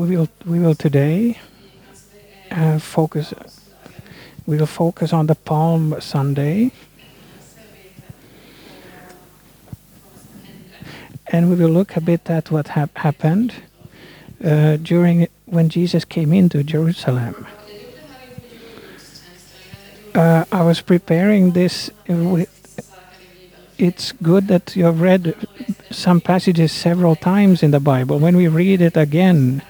we will we will today uh, focus. We will focus on the Palm Sunday, and we will look a bit at what hap- happened uh, during when Jesus came into Jerusalem. Uh, I was preparing this. It's good that you have read some passages several times in the Bible. When we read it again,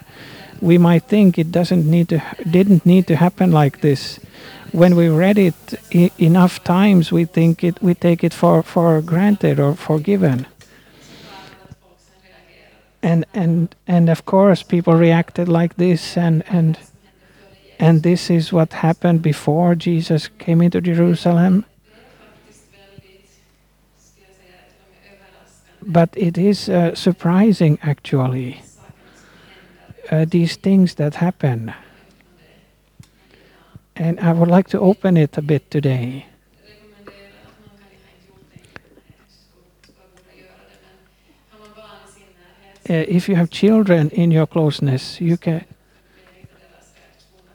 we might think it doesn't need to didn't need to happen like this. When we read it enough times, we think it we take it for, for granted or forgiven. And and and of course, people reacted like this, and and and this is what happened before Jesus came into Jerusalem. But it is uh, surprising, actually, uh, these things that happen. And I would like to open it a bit today. Uh, if you have children in your closeness, you can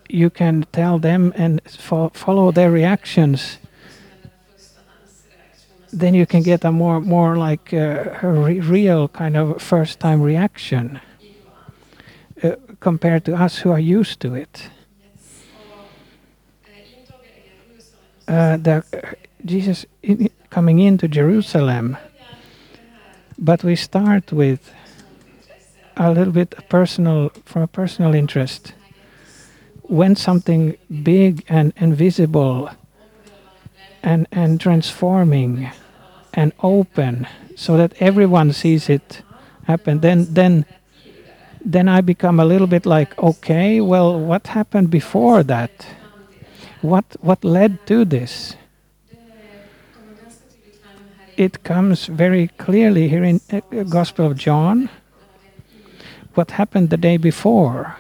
you can tell them and fo- follow their reactions. Then you can get a more more like uh, re- real kind of first time reaction compared to us who are used to it. Uh, the Jesus in, coming into Jerusalem, but we start with a little bit personal from a personal interest when something big and, invisible and, and transforming and open so that everyone sees it happen then then then I become a little bit like okay well what happened before that? What what led to this? It comes very clearly here in uh, Gospel of John. What happened the day before?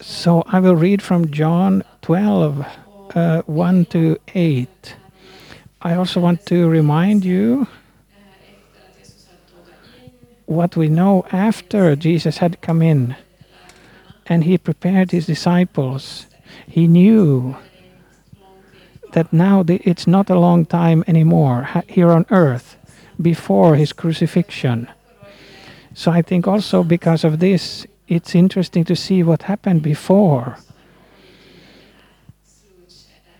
So I will read from John 12, uh, 1 to 8. I also want to remind you what we know after Jesus had come in and he prepared his disciples. He knew that now it's not a long time anymore here on earth before his crucifixion. So I think also because of this, it's interesting to see what happened before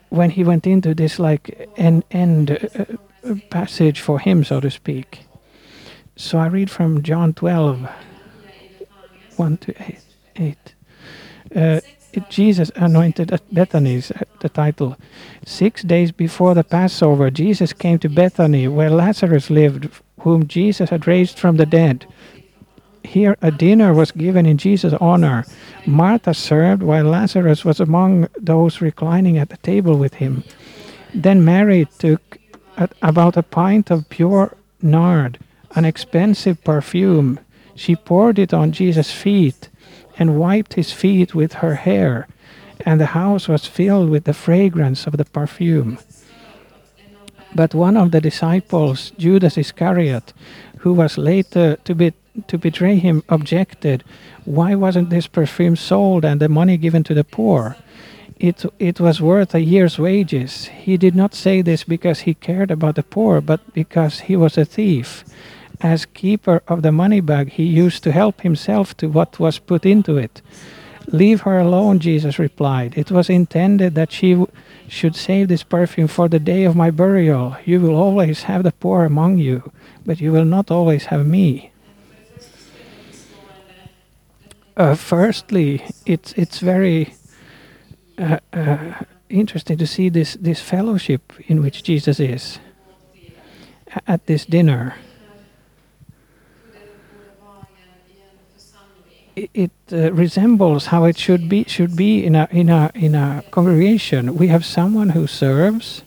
when he went into this like end, end uh, passage for him so to speak so i read from john 12 1 to 8, 8. Uh, jesus anointed at bethany uh, the title six days before the passover jesus came to bethany where lazarus lived whom jesus had raised from the dead here a dinner was given in Jesus' honor. Martha served while Lazarus was among those reclining at the table with him. Then Mary took about a pint of pure nard, an expensive perfume. She poured it on Jesus' feet and wiped his feet with her hair, and the house was filled with the fragrance of the perfume. But one of the disciples, Judas Iscariot, who was later to be to betray him, objected, "Why wasn't this perfume sold and the money given to the poor? It it was worth a year's wages." He did not say this because he cared about the poor, but because he was a thief. As keeper of the money bag, he used to help himself to what was put into it. Leave her alone, Jesus replied. It was intended that she should save this perfume for the day of my burial. You will always have the poor among you, but you will not always have me. Uh, firstly, it's it's very uh, uh, interesting to see this this fellowship in which Jesus is at this dinner. It, uh, resembles how it should be should be in a in a in a congregation. We have someone who serves.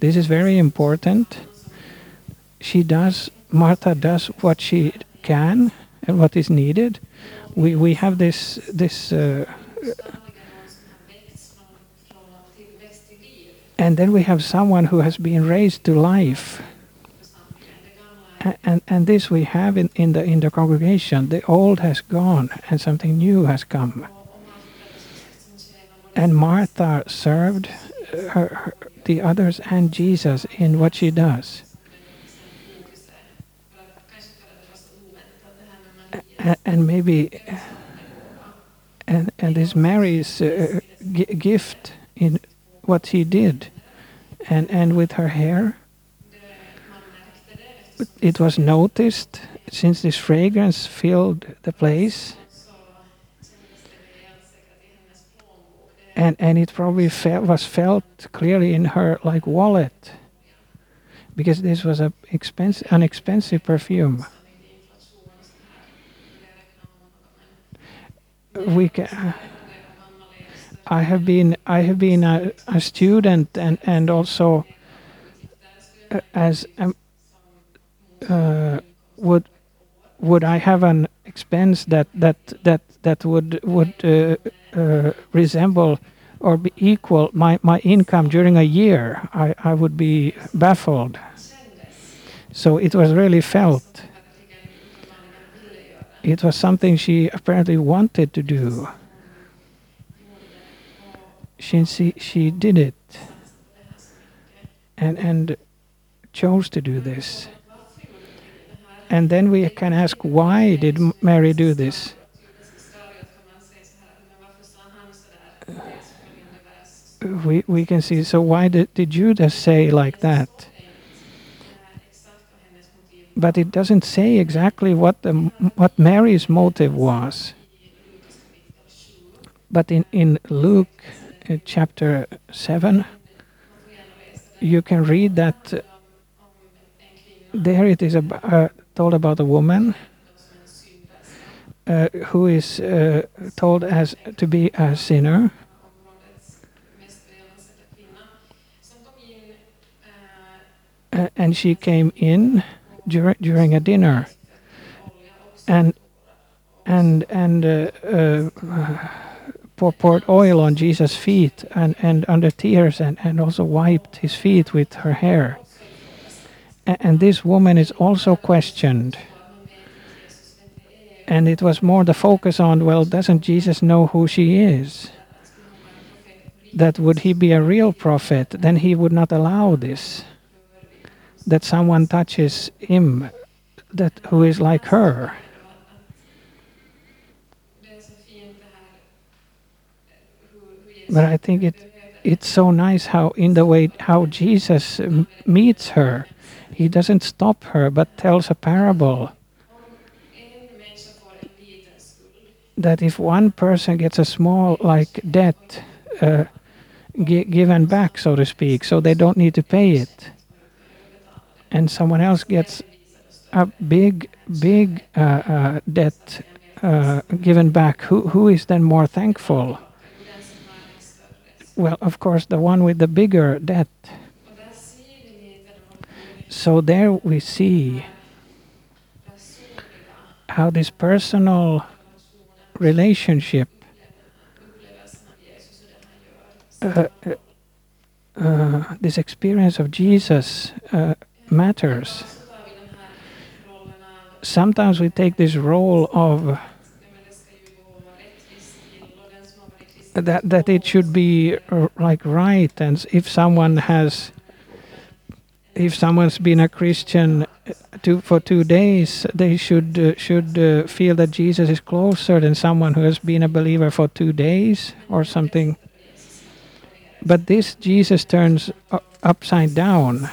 This is very important. She does. Martha does what she can and what is needed. We we have this this. Uh, and then we have someone who has been raised to life. And, and this we have in, in, the, in the congregation. The old has gone and something new has come. And Martha served her, her, the others and Jesus in what she does. And maybe, and, and this Mary's uh, gi- gift in what he did, and, and with her hair, it was noticed since this fragrance filled the place. And and it probably was felt clearly in her like wallet. Because this was a expensive an expensive perfume. We ca- I have been I have been a, a student and and also as um, uh, would would I have an expense that that that that would would uh, uh, resemble or be equal my, my income during a year? I, I would be baffled. So it was really felt. It was something she apparently wanted to do. She she, she did it, and and chose to do this. And then we can ask, why did Mary do this? We, we can see, so why did, did Judas say like that? But it doesn't say exactly what, the, what Mary's motive was. But in, in Luke uh, chapter 7, you can read that uh, there it is ab- uh, told about a woman uh, who is uh, told as to be a sinner uh, and she came in dur- during a dinner and and and uh, uh, poured oil on Jesus' feet and, and under tears and, and also wiped his feet with her hair. And this woman is also questioned. And it was more the focus on, well, doesn't Jesus know who she is? That would he be a real prophet, then he would not allow this. That someone touches him that who is like her. But I think it it's so nice how in the way how Jesus meets her. He doesn't stop her but tells a parable that if one person gets a small like debt uh, gi- given back so to speak so they don't need to pay it and someone else gets a big big uh, uh, debt uh, given back who who is then more thankful well of course the one with the bigger debt so there we see how this personal relationship uh, uh, uh, this experience of Jesus uh, matters. Sometimes we take this role of that that it should be uh, like right, and if someone has, if someone's been a Christian uh, two, for two days, they should uh, should uh, feel that Jesus is closer than someone who has been a believer for two days or something. But this Jesus turns u- upside down.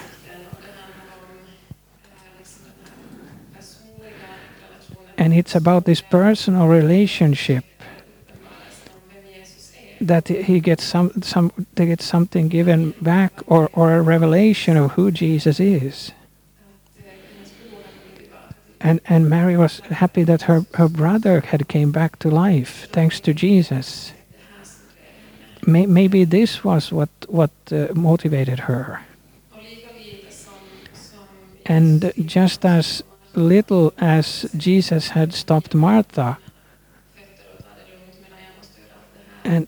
And it's about this personal relationship that he gets some some they get something given back or, or a revelation of who Jesus is. And and Mary was happy that her, her brother had came back to life thanks to Jesus. May, maybe this was what what uh, motivated her. And just as little as Jesus had stopped Martha, and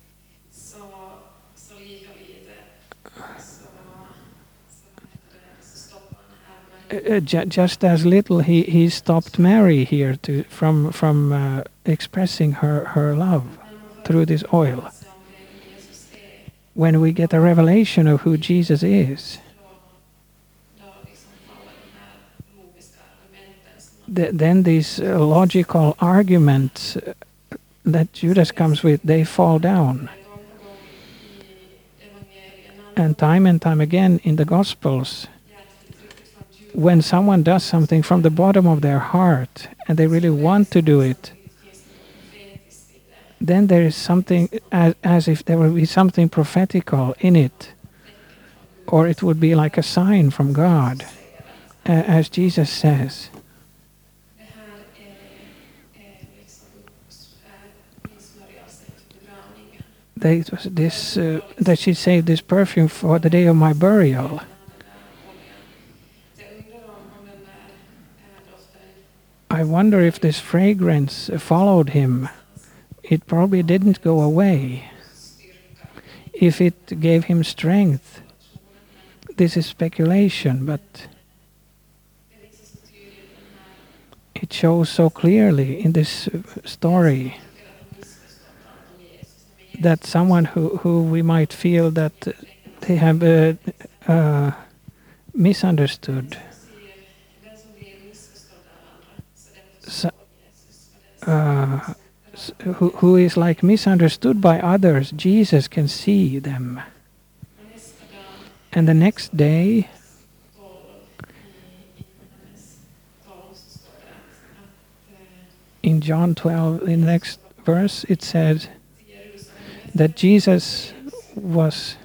uh, ju- just as little he, he stopped Mary here to from from uh, expressing her, her love through this oil. When we get a revelation of who Jesus is, th- then these uh, logical arguments uh, that Judas comes with, they fall down. And time and time again in the Gospels, when someone does something from the bottom of their heart and they really want to do it, then there is something as, as if there would be something prophetical in it, or it would be like a sign from God, uh, as Jesus says. They, this uh, that she saved this perfume for the day of my burial. I wonder if this fragrance followed him. It probably didn't go away. If it gave him strength, this is speculation, but it shows so clearly in this story that someone who, who we might feel that they have uh, uh, misunderstood, uh, who, who is like misunderstood by others, Jesus can see them. And the next day, 12, i, i Johannes 12 så står det att, att in John 12, in the next verse, it Jerusalem that Jesus was,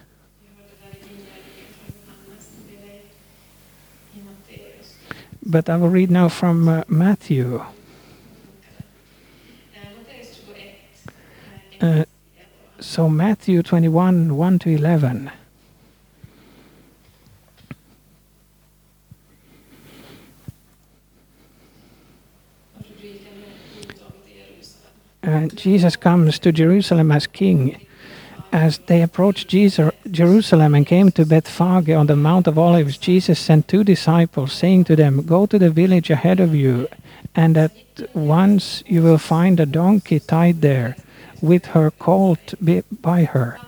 but I will read now from uh, Matthew. Uh. So, Matthew 21 1 to 11. Och rubriken är Utom till Jerusalem. Uh, Jesus comes to Jerusalem as king. As they approached Jesus, Jerusalem and came to Bethphage on the Mount of Olives, Jesus sent two disciples, saying to them, Go to the village ahead of you, and at once you will find a donkey tied there, with her colt by her.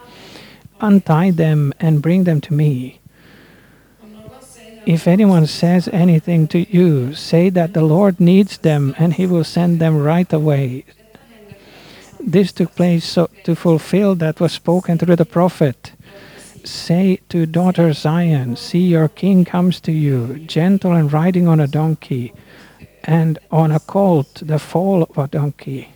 Untie them and bring them to me. If anyone says anything to you, say that the Lord needs them, and he will send them right away. This took place so to fulfill that was spoken through the prophet. Say to daughter Zion, See your king comes to you, gentle and riding on a donkey, and on a colt, the foal of a donkey.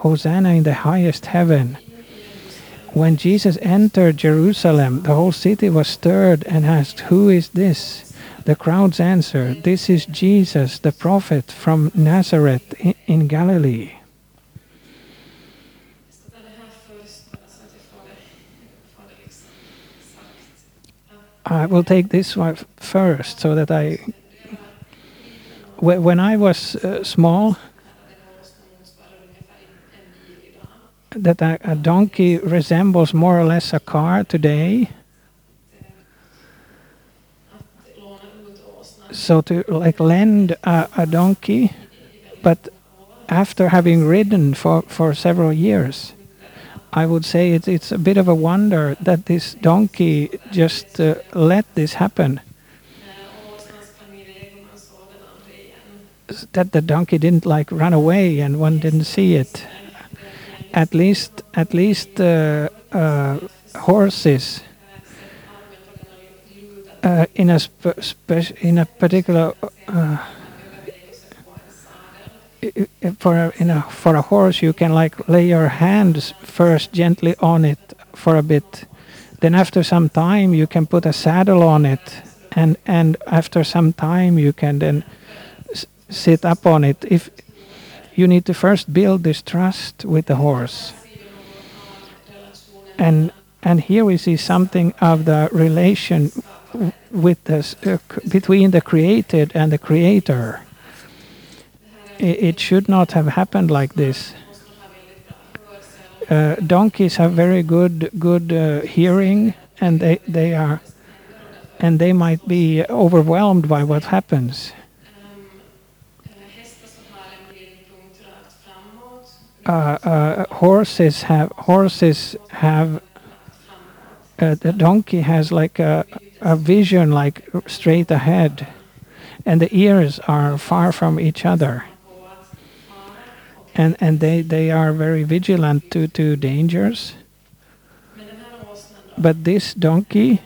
Hosanna in the highest heaven! When Jesus entered Jerusalem, the whole city was stirred and asked, Who is this? The crowds answered, This is Jesus, the prophet from Nazareth in Galilee. I will take this one first so that I. When I was uh, small, that a, a donkey resembles more or less a car today. So to like lend a, a donkey, but after having ridden for, for several years, I would say it's, it's a bit of a wonder that this donkey just uh, let this happen. That the donkey didn't like run away and one didn't see it. At least, at least uh, uh, horses uh, in a spe- in a particular for a for a horse you can like lay your hands first gently on it for a bit then after some time you can put a saddle on it and and after some time you can then s- sit up on it. If you need to first build this trust with the horse, and and here we see something of the relation with this uh, between the created and the creator. It, it should not have happened like this. Uh, donkeys have very good good uh, hearing, and they they are and they might be overwhelmed by what happens. Uh, uh, horses have horses have uh, the donkey has like a, a vision like straight ahead, and the ears are far from each other, and and they they are very vigilant to to dangers. But this donkey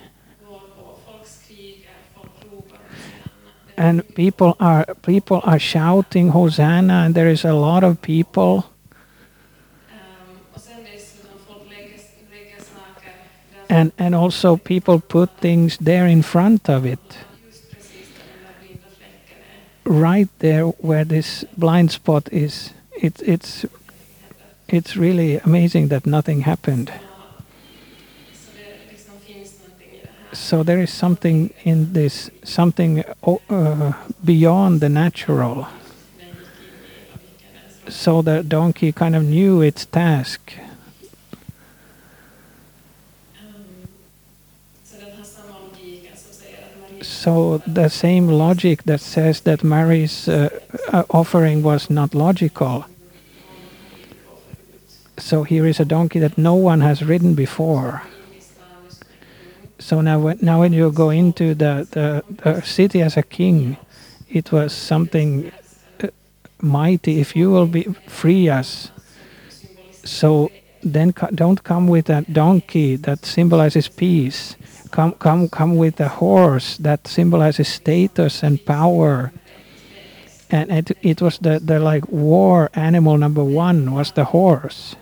and people are people are shouting hosanna and there is a lot of people and and also people put things there in front of it. Right there where this blind spot is it, it's it's really amazing that nothing happened. So there is something in this something uh, beyond the natural. So the donkey kind of knew its task So the same logic that says that Mary's uh, uh, offering was not logical. So here is a donkey that no one has ridden before. So now, when, now when you go into the, the, the city as a king, it was something uh, mighty. If you will be free us, so then co- don't come with a donkey that symbolizes peace. Come, come, come with a horse that symbolizes status and power. And it, it was the, the like war animal number one was the horse.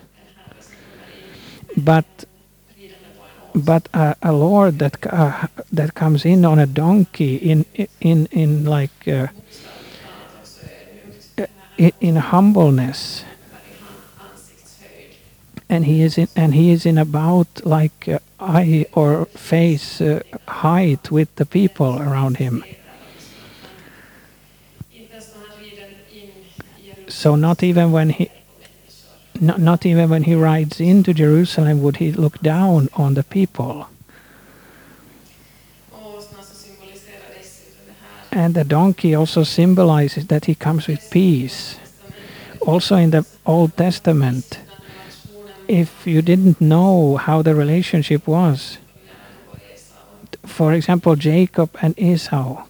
But but a, a lord that uh, that comes in on a donkey in in in like uh, in, in humbleness and he is in and he is in about like uh, eye or face uh, height with the people around him. So not even when he not, not even when he rides into Jerusalem would he look down on the people. And the donkey also symbolizes that he comes with peace. Also in the old testament if you didn't know how the relationship was for example Jacob and Esau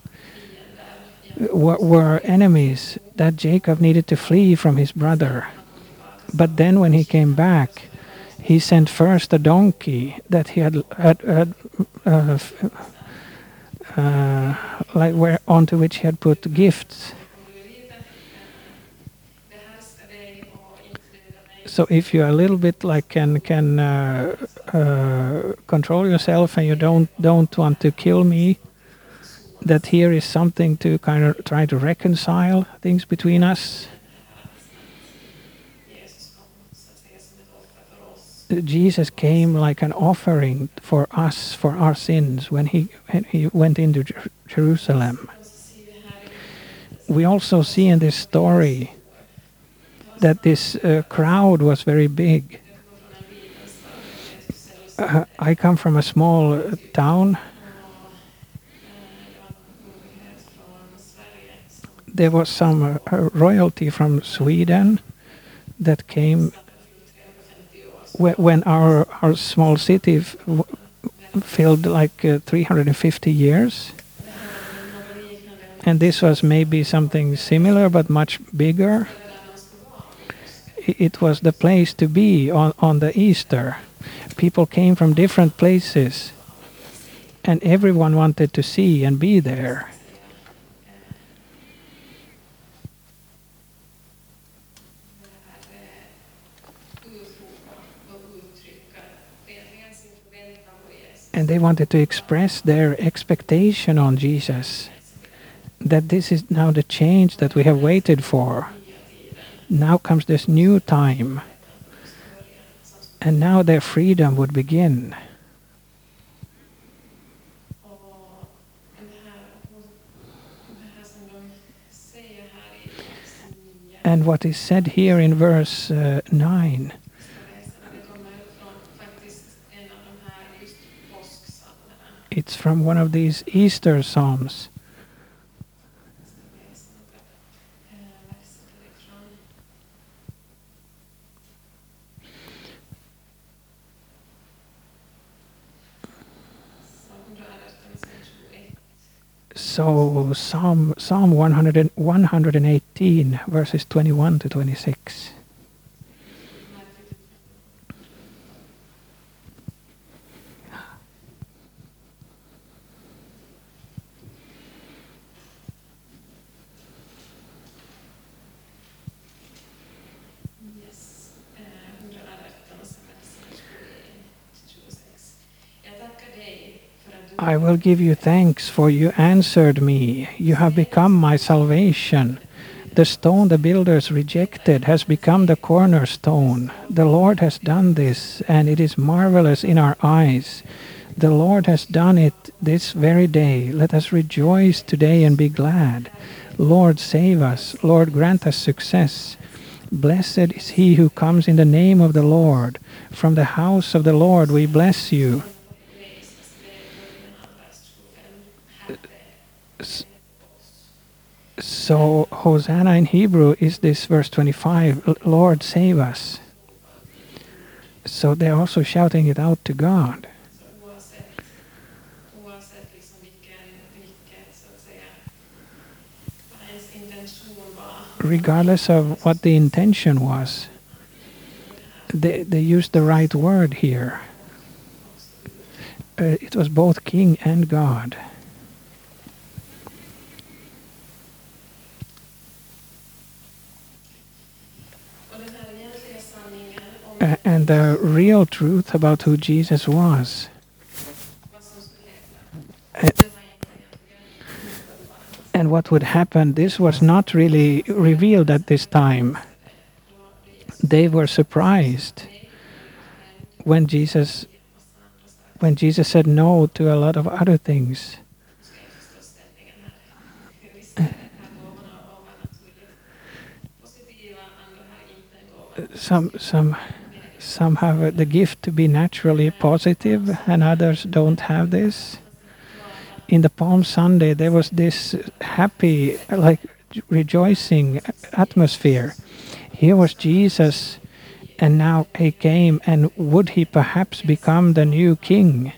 were, were enemies that Jacob needed to flee from his brother. But then when he came back, he sent first a donkey that he had, had, had uh, uh, like where onto which he had put gifts. So if you are a little bit like can can uh, uh, control yourself and you don't don't want to kill me, that here is something to kind of try to reconcile things between us. Jesus came like an offering for us for our sins when he when he went into Jer- Jerusalem. We also see in this story that this uh, crowd was very big. Uh, I come from a small uh, town. There was some uh, royalty from Sweden that came Staden fyllde 350 år. whe- when our our small city filled like uh, 350 years. And this was maybe something similar but much bigger. It was the place to be on, on the Easter. People came from different places, and everyone wanted to see and be there. And they wanted to express their expectation on Jesus that this is now the change that we have waited for. Now comes this new time, and now their freedom would begin. Och det här, det här som de säger här i vers 9 And what is said here in verse uh, 9 ska läsa. Det kommer från faktiskt en av de här just påskpsalmerna. it's from one of these Easter psalms. So Psalm Psalm 100, and- 118 verses 21 to 26. Will give you thanks for you answered me. You have become my salvation. The stone the builders rejected has become the cornerstone. The Lord has done this, and it is marvelous in our eyes. The Lord has done it this very day. Let us rejoice today and be glad. Lord, save us. Lord, grant us success. Blessed is he who comes in the name of the Lord. From the house of the Lord we bless you. So Hosanna in Hebrew is this verse 25, Lord save us. So they're also shouting it out to God. Regardless of what the intention was, they, they used the right word here. Uh, it was both king and God. A- and the real truth about who Jesus was. uppenbart. And what would happen, this was not really revealed at this time. They were surprised when Jesus when Jesus said no to a lot of other things. Some some some have the gift to be naturally positive and others don't have this. In the Palm Sunday there was this happy like rejoicing atmosphere. Here was Jesus and now he came and would he perhaps become the new king?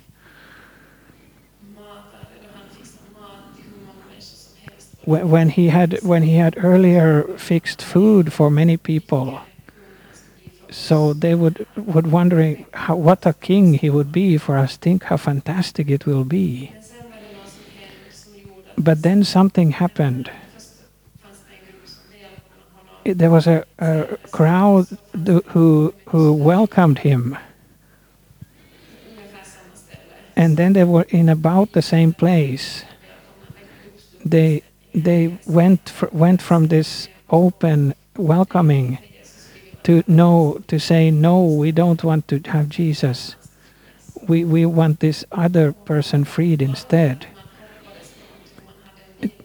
When he had when he had earlier fixed food for many people so they would would wondering how, what a king he would be for us. Think how fantastic it will be. But then something happened. There was a, a crowd who who welcomed him. And then they were in about the same place. They they went fr- went from this open welcoming to no to say no we don't want to have jesus. We we want this other person freed instead.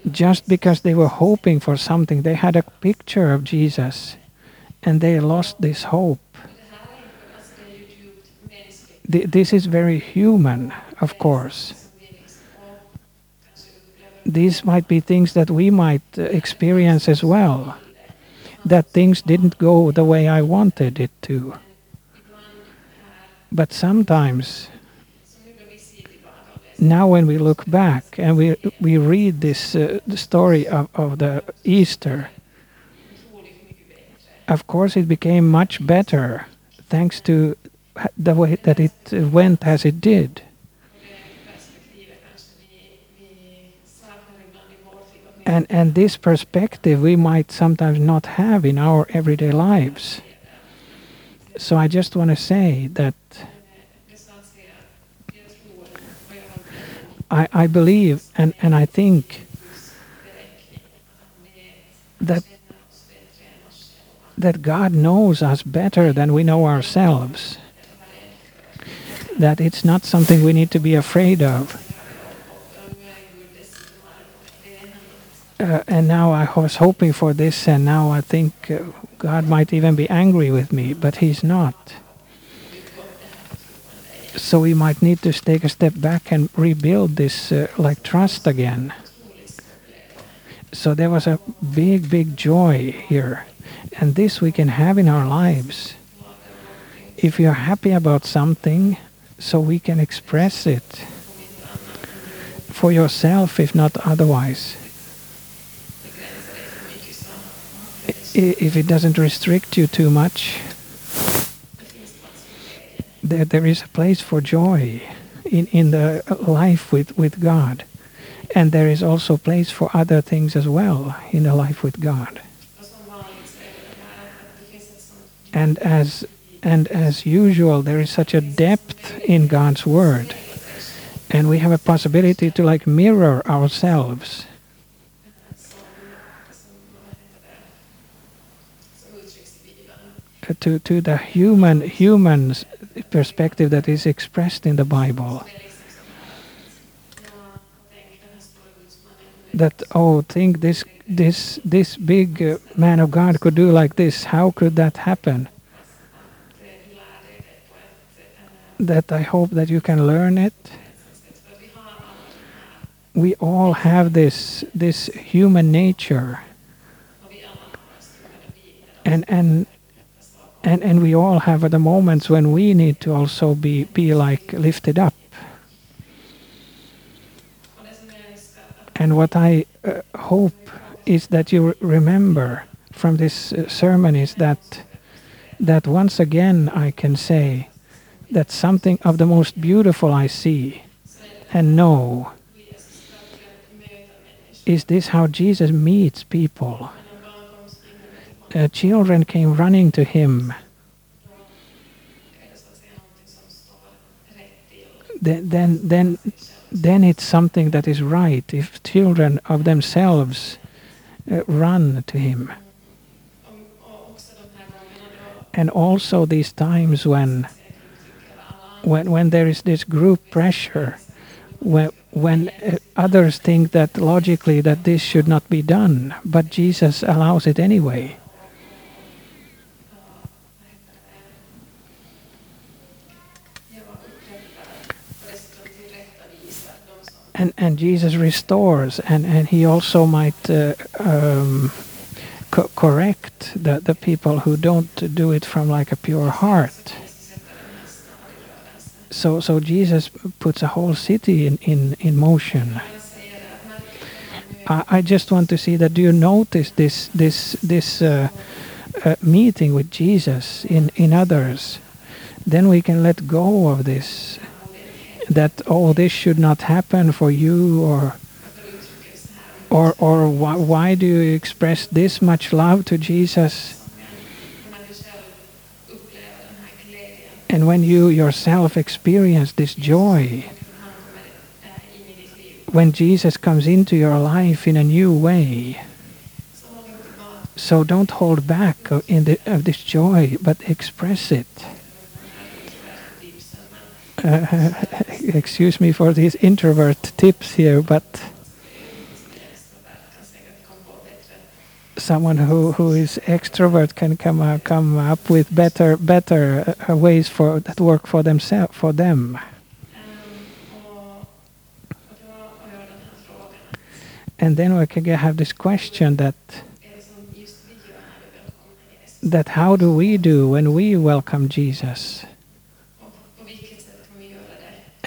Just because they were hoping for something they had a picture of jesus and they lost this hope. Th- this is very human of course. These might be things that we might uh, experience as well. That things didn't go the way I wanted it to. But sometimes, now when we look back and we, we read this uh, the story of, of the Easter, of course it became much better thanks to the way that it went as it did. And, and this perspective we might sometimes not have in our everyday lives. So I just want to say that I, I believe and, and I think that that God knows us better than we know ourselves. That it's not something we need to be afraid of. Uh, and now I was hoping for this, and now I think uh, God might even be angry with me, but He's not. So we might need to take a step back and rebuild this uh, like trust again. So there was a big, big joy here. And this we can have in our lives. If you're happy about something, so we can express it for yourself, if not otherwise. If it doesn't restrict you too much, there, there is a place for joy in, in the life with, with God. And there is also place for other things as well in the life with God. And as and as usual, there is such a depth in God's word, and we have a possibility to like mirror ourselves. To, to the human human perspective that is expressed in the Bible. That oh, think this this this big uh, man of God could do like this. How could that happen? that I hope that you can learn it. We all have this this human nature, and and and and we all have the moments when we need to also be be like lifted up. And what I uh, hope is that you remember from this uh, sermon is that that once again I can say that something of the most beautiful I see and know is this how Jesus meets people. Uh, children came running to him. Then, then, then, it's something that is right if children of themselves uh, run to him. And also these times when when when there is this group pressure when when uh, others think that logically that this should not be done but Jesus allows it anyway Jesus restores and and he also might uh, um, co- correct the the people who don't do it from like a pure heart. So so Jesus puts a whole city in in in motion. I, I just want to see that do you notice this this this uh, uh, meeting with Jesus in in others? Then we can let go of this that oh this should not happen for you or or or why, why do you express this much love to Jesus? And when you yourself experience this joy when Jesus comes into your life in a new way so don't hold back in the, of this joy but express it excuse me for these introvert tips here, but someone who, who is extrovert can come uh, come up with better better uh, ways for that work for themselves for them. And then we can have this question that that how do we do when we welcome Jesus?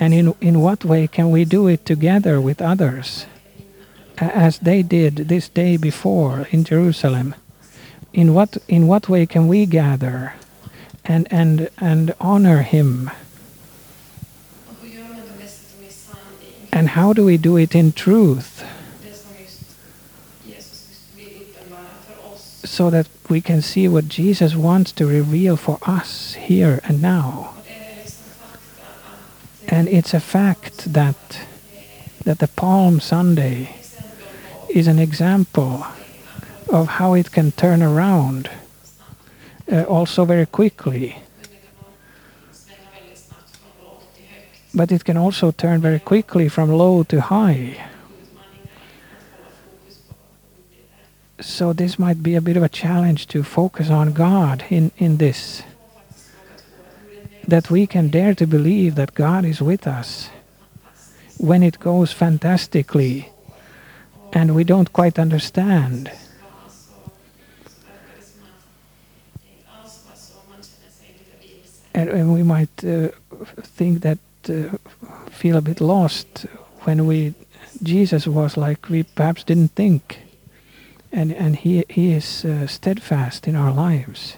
And in, in what way can we do it together with others? As they did this day before in Jerusalem. In what, in what way can we gather and, and, and honor him? And how do we do it in truth so that we can see what Jesus wants to reveal for us here and now? And it's a fact that that the Palm Sunday is an example of how it can turn around uh, also very quickly. But it can also turn very quickly from low to high. So this might be a bit of a challenge to focus on God in, in this. That we can dare to believe that God is with us when it goes fantastically and we don't quite understand. And, and we might uh, think that, uh, feel a bit lost when we, Jesus was like we perhaps didn't think. And, and he, he is uh, steadfast in our lives.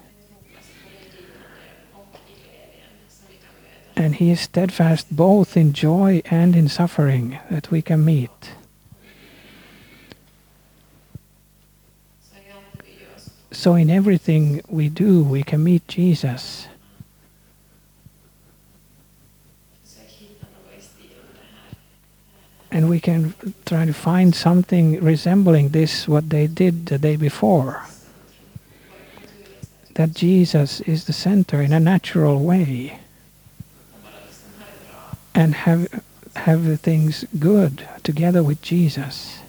And he is steadfast both in joy and in suffering that we can meet. So in everything we do, we can meet Jesus. And we can try to find something resembling this, what they did the day before. That Jesus is the center in a natural way and have, have the things good together with Jesus.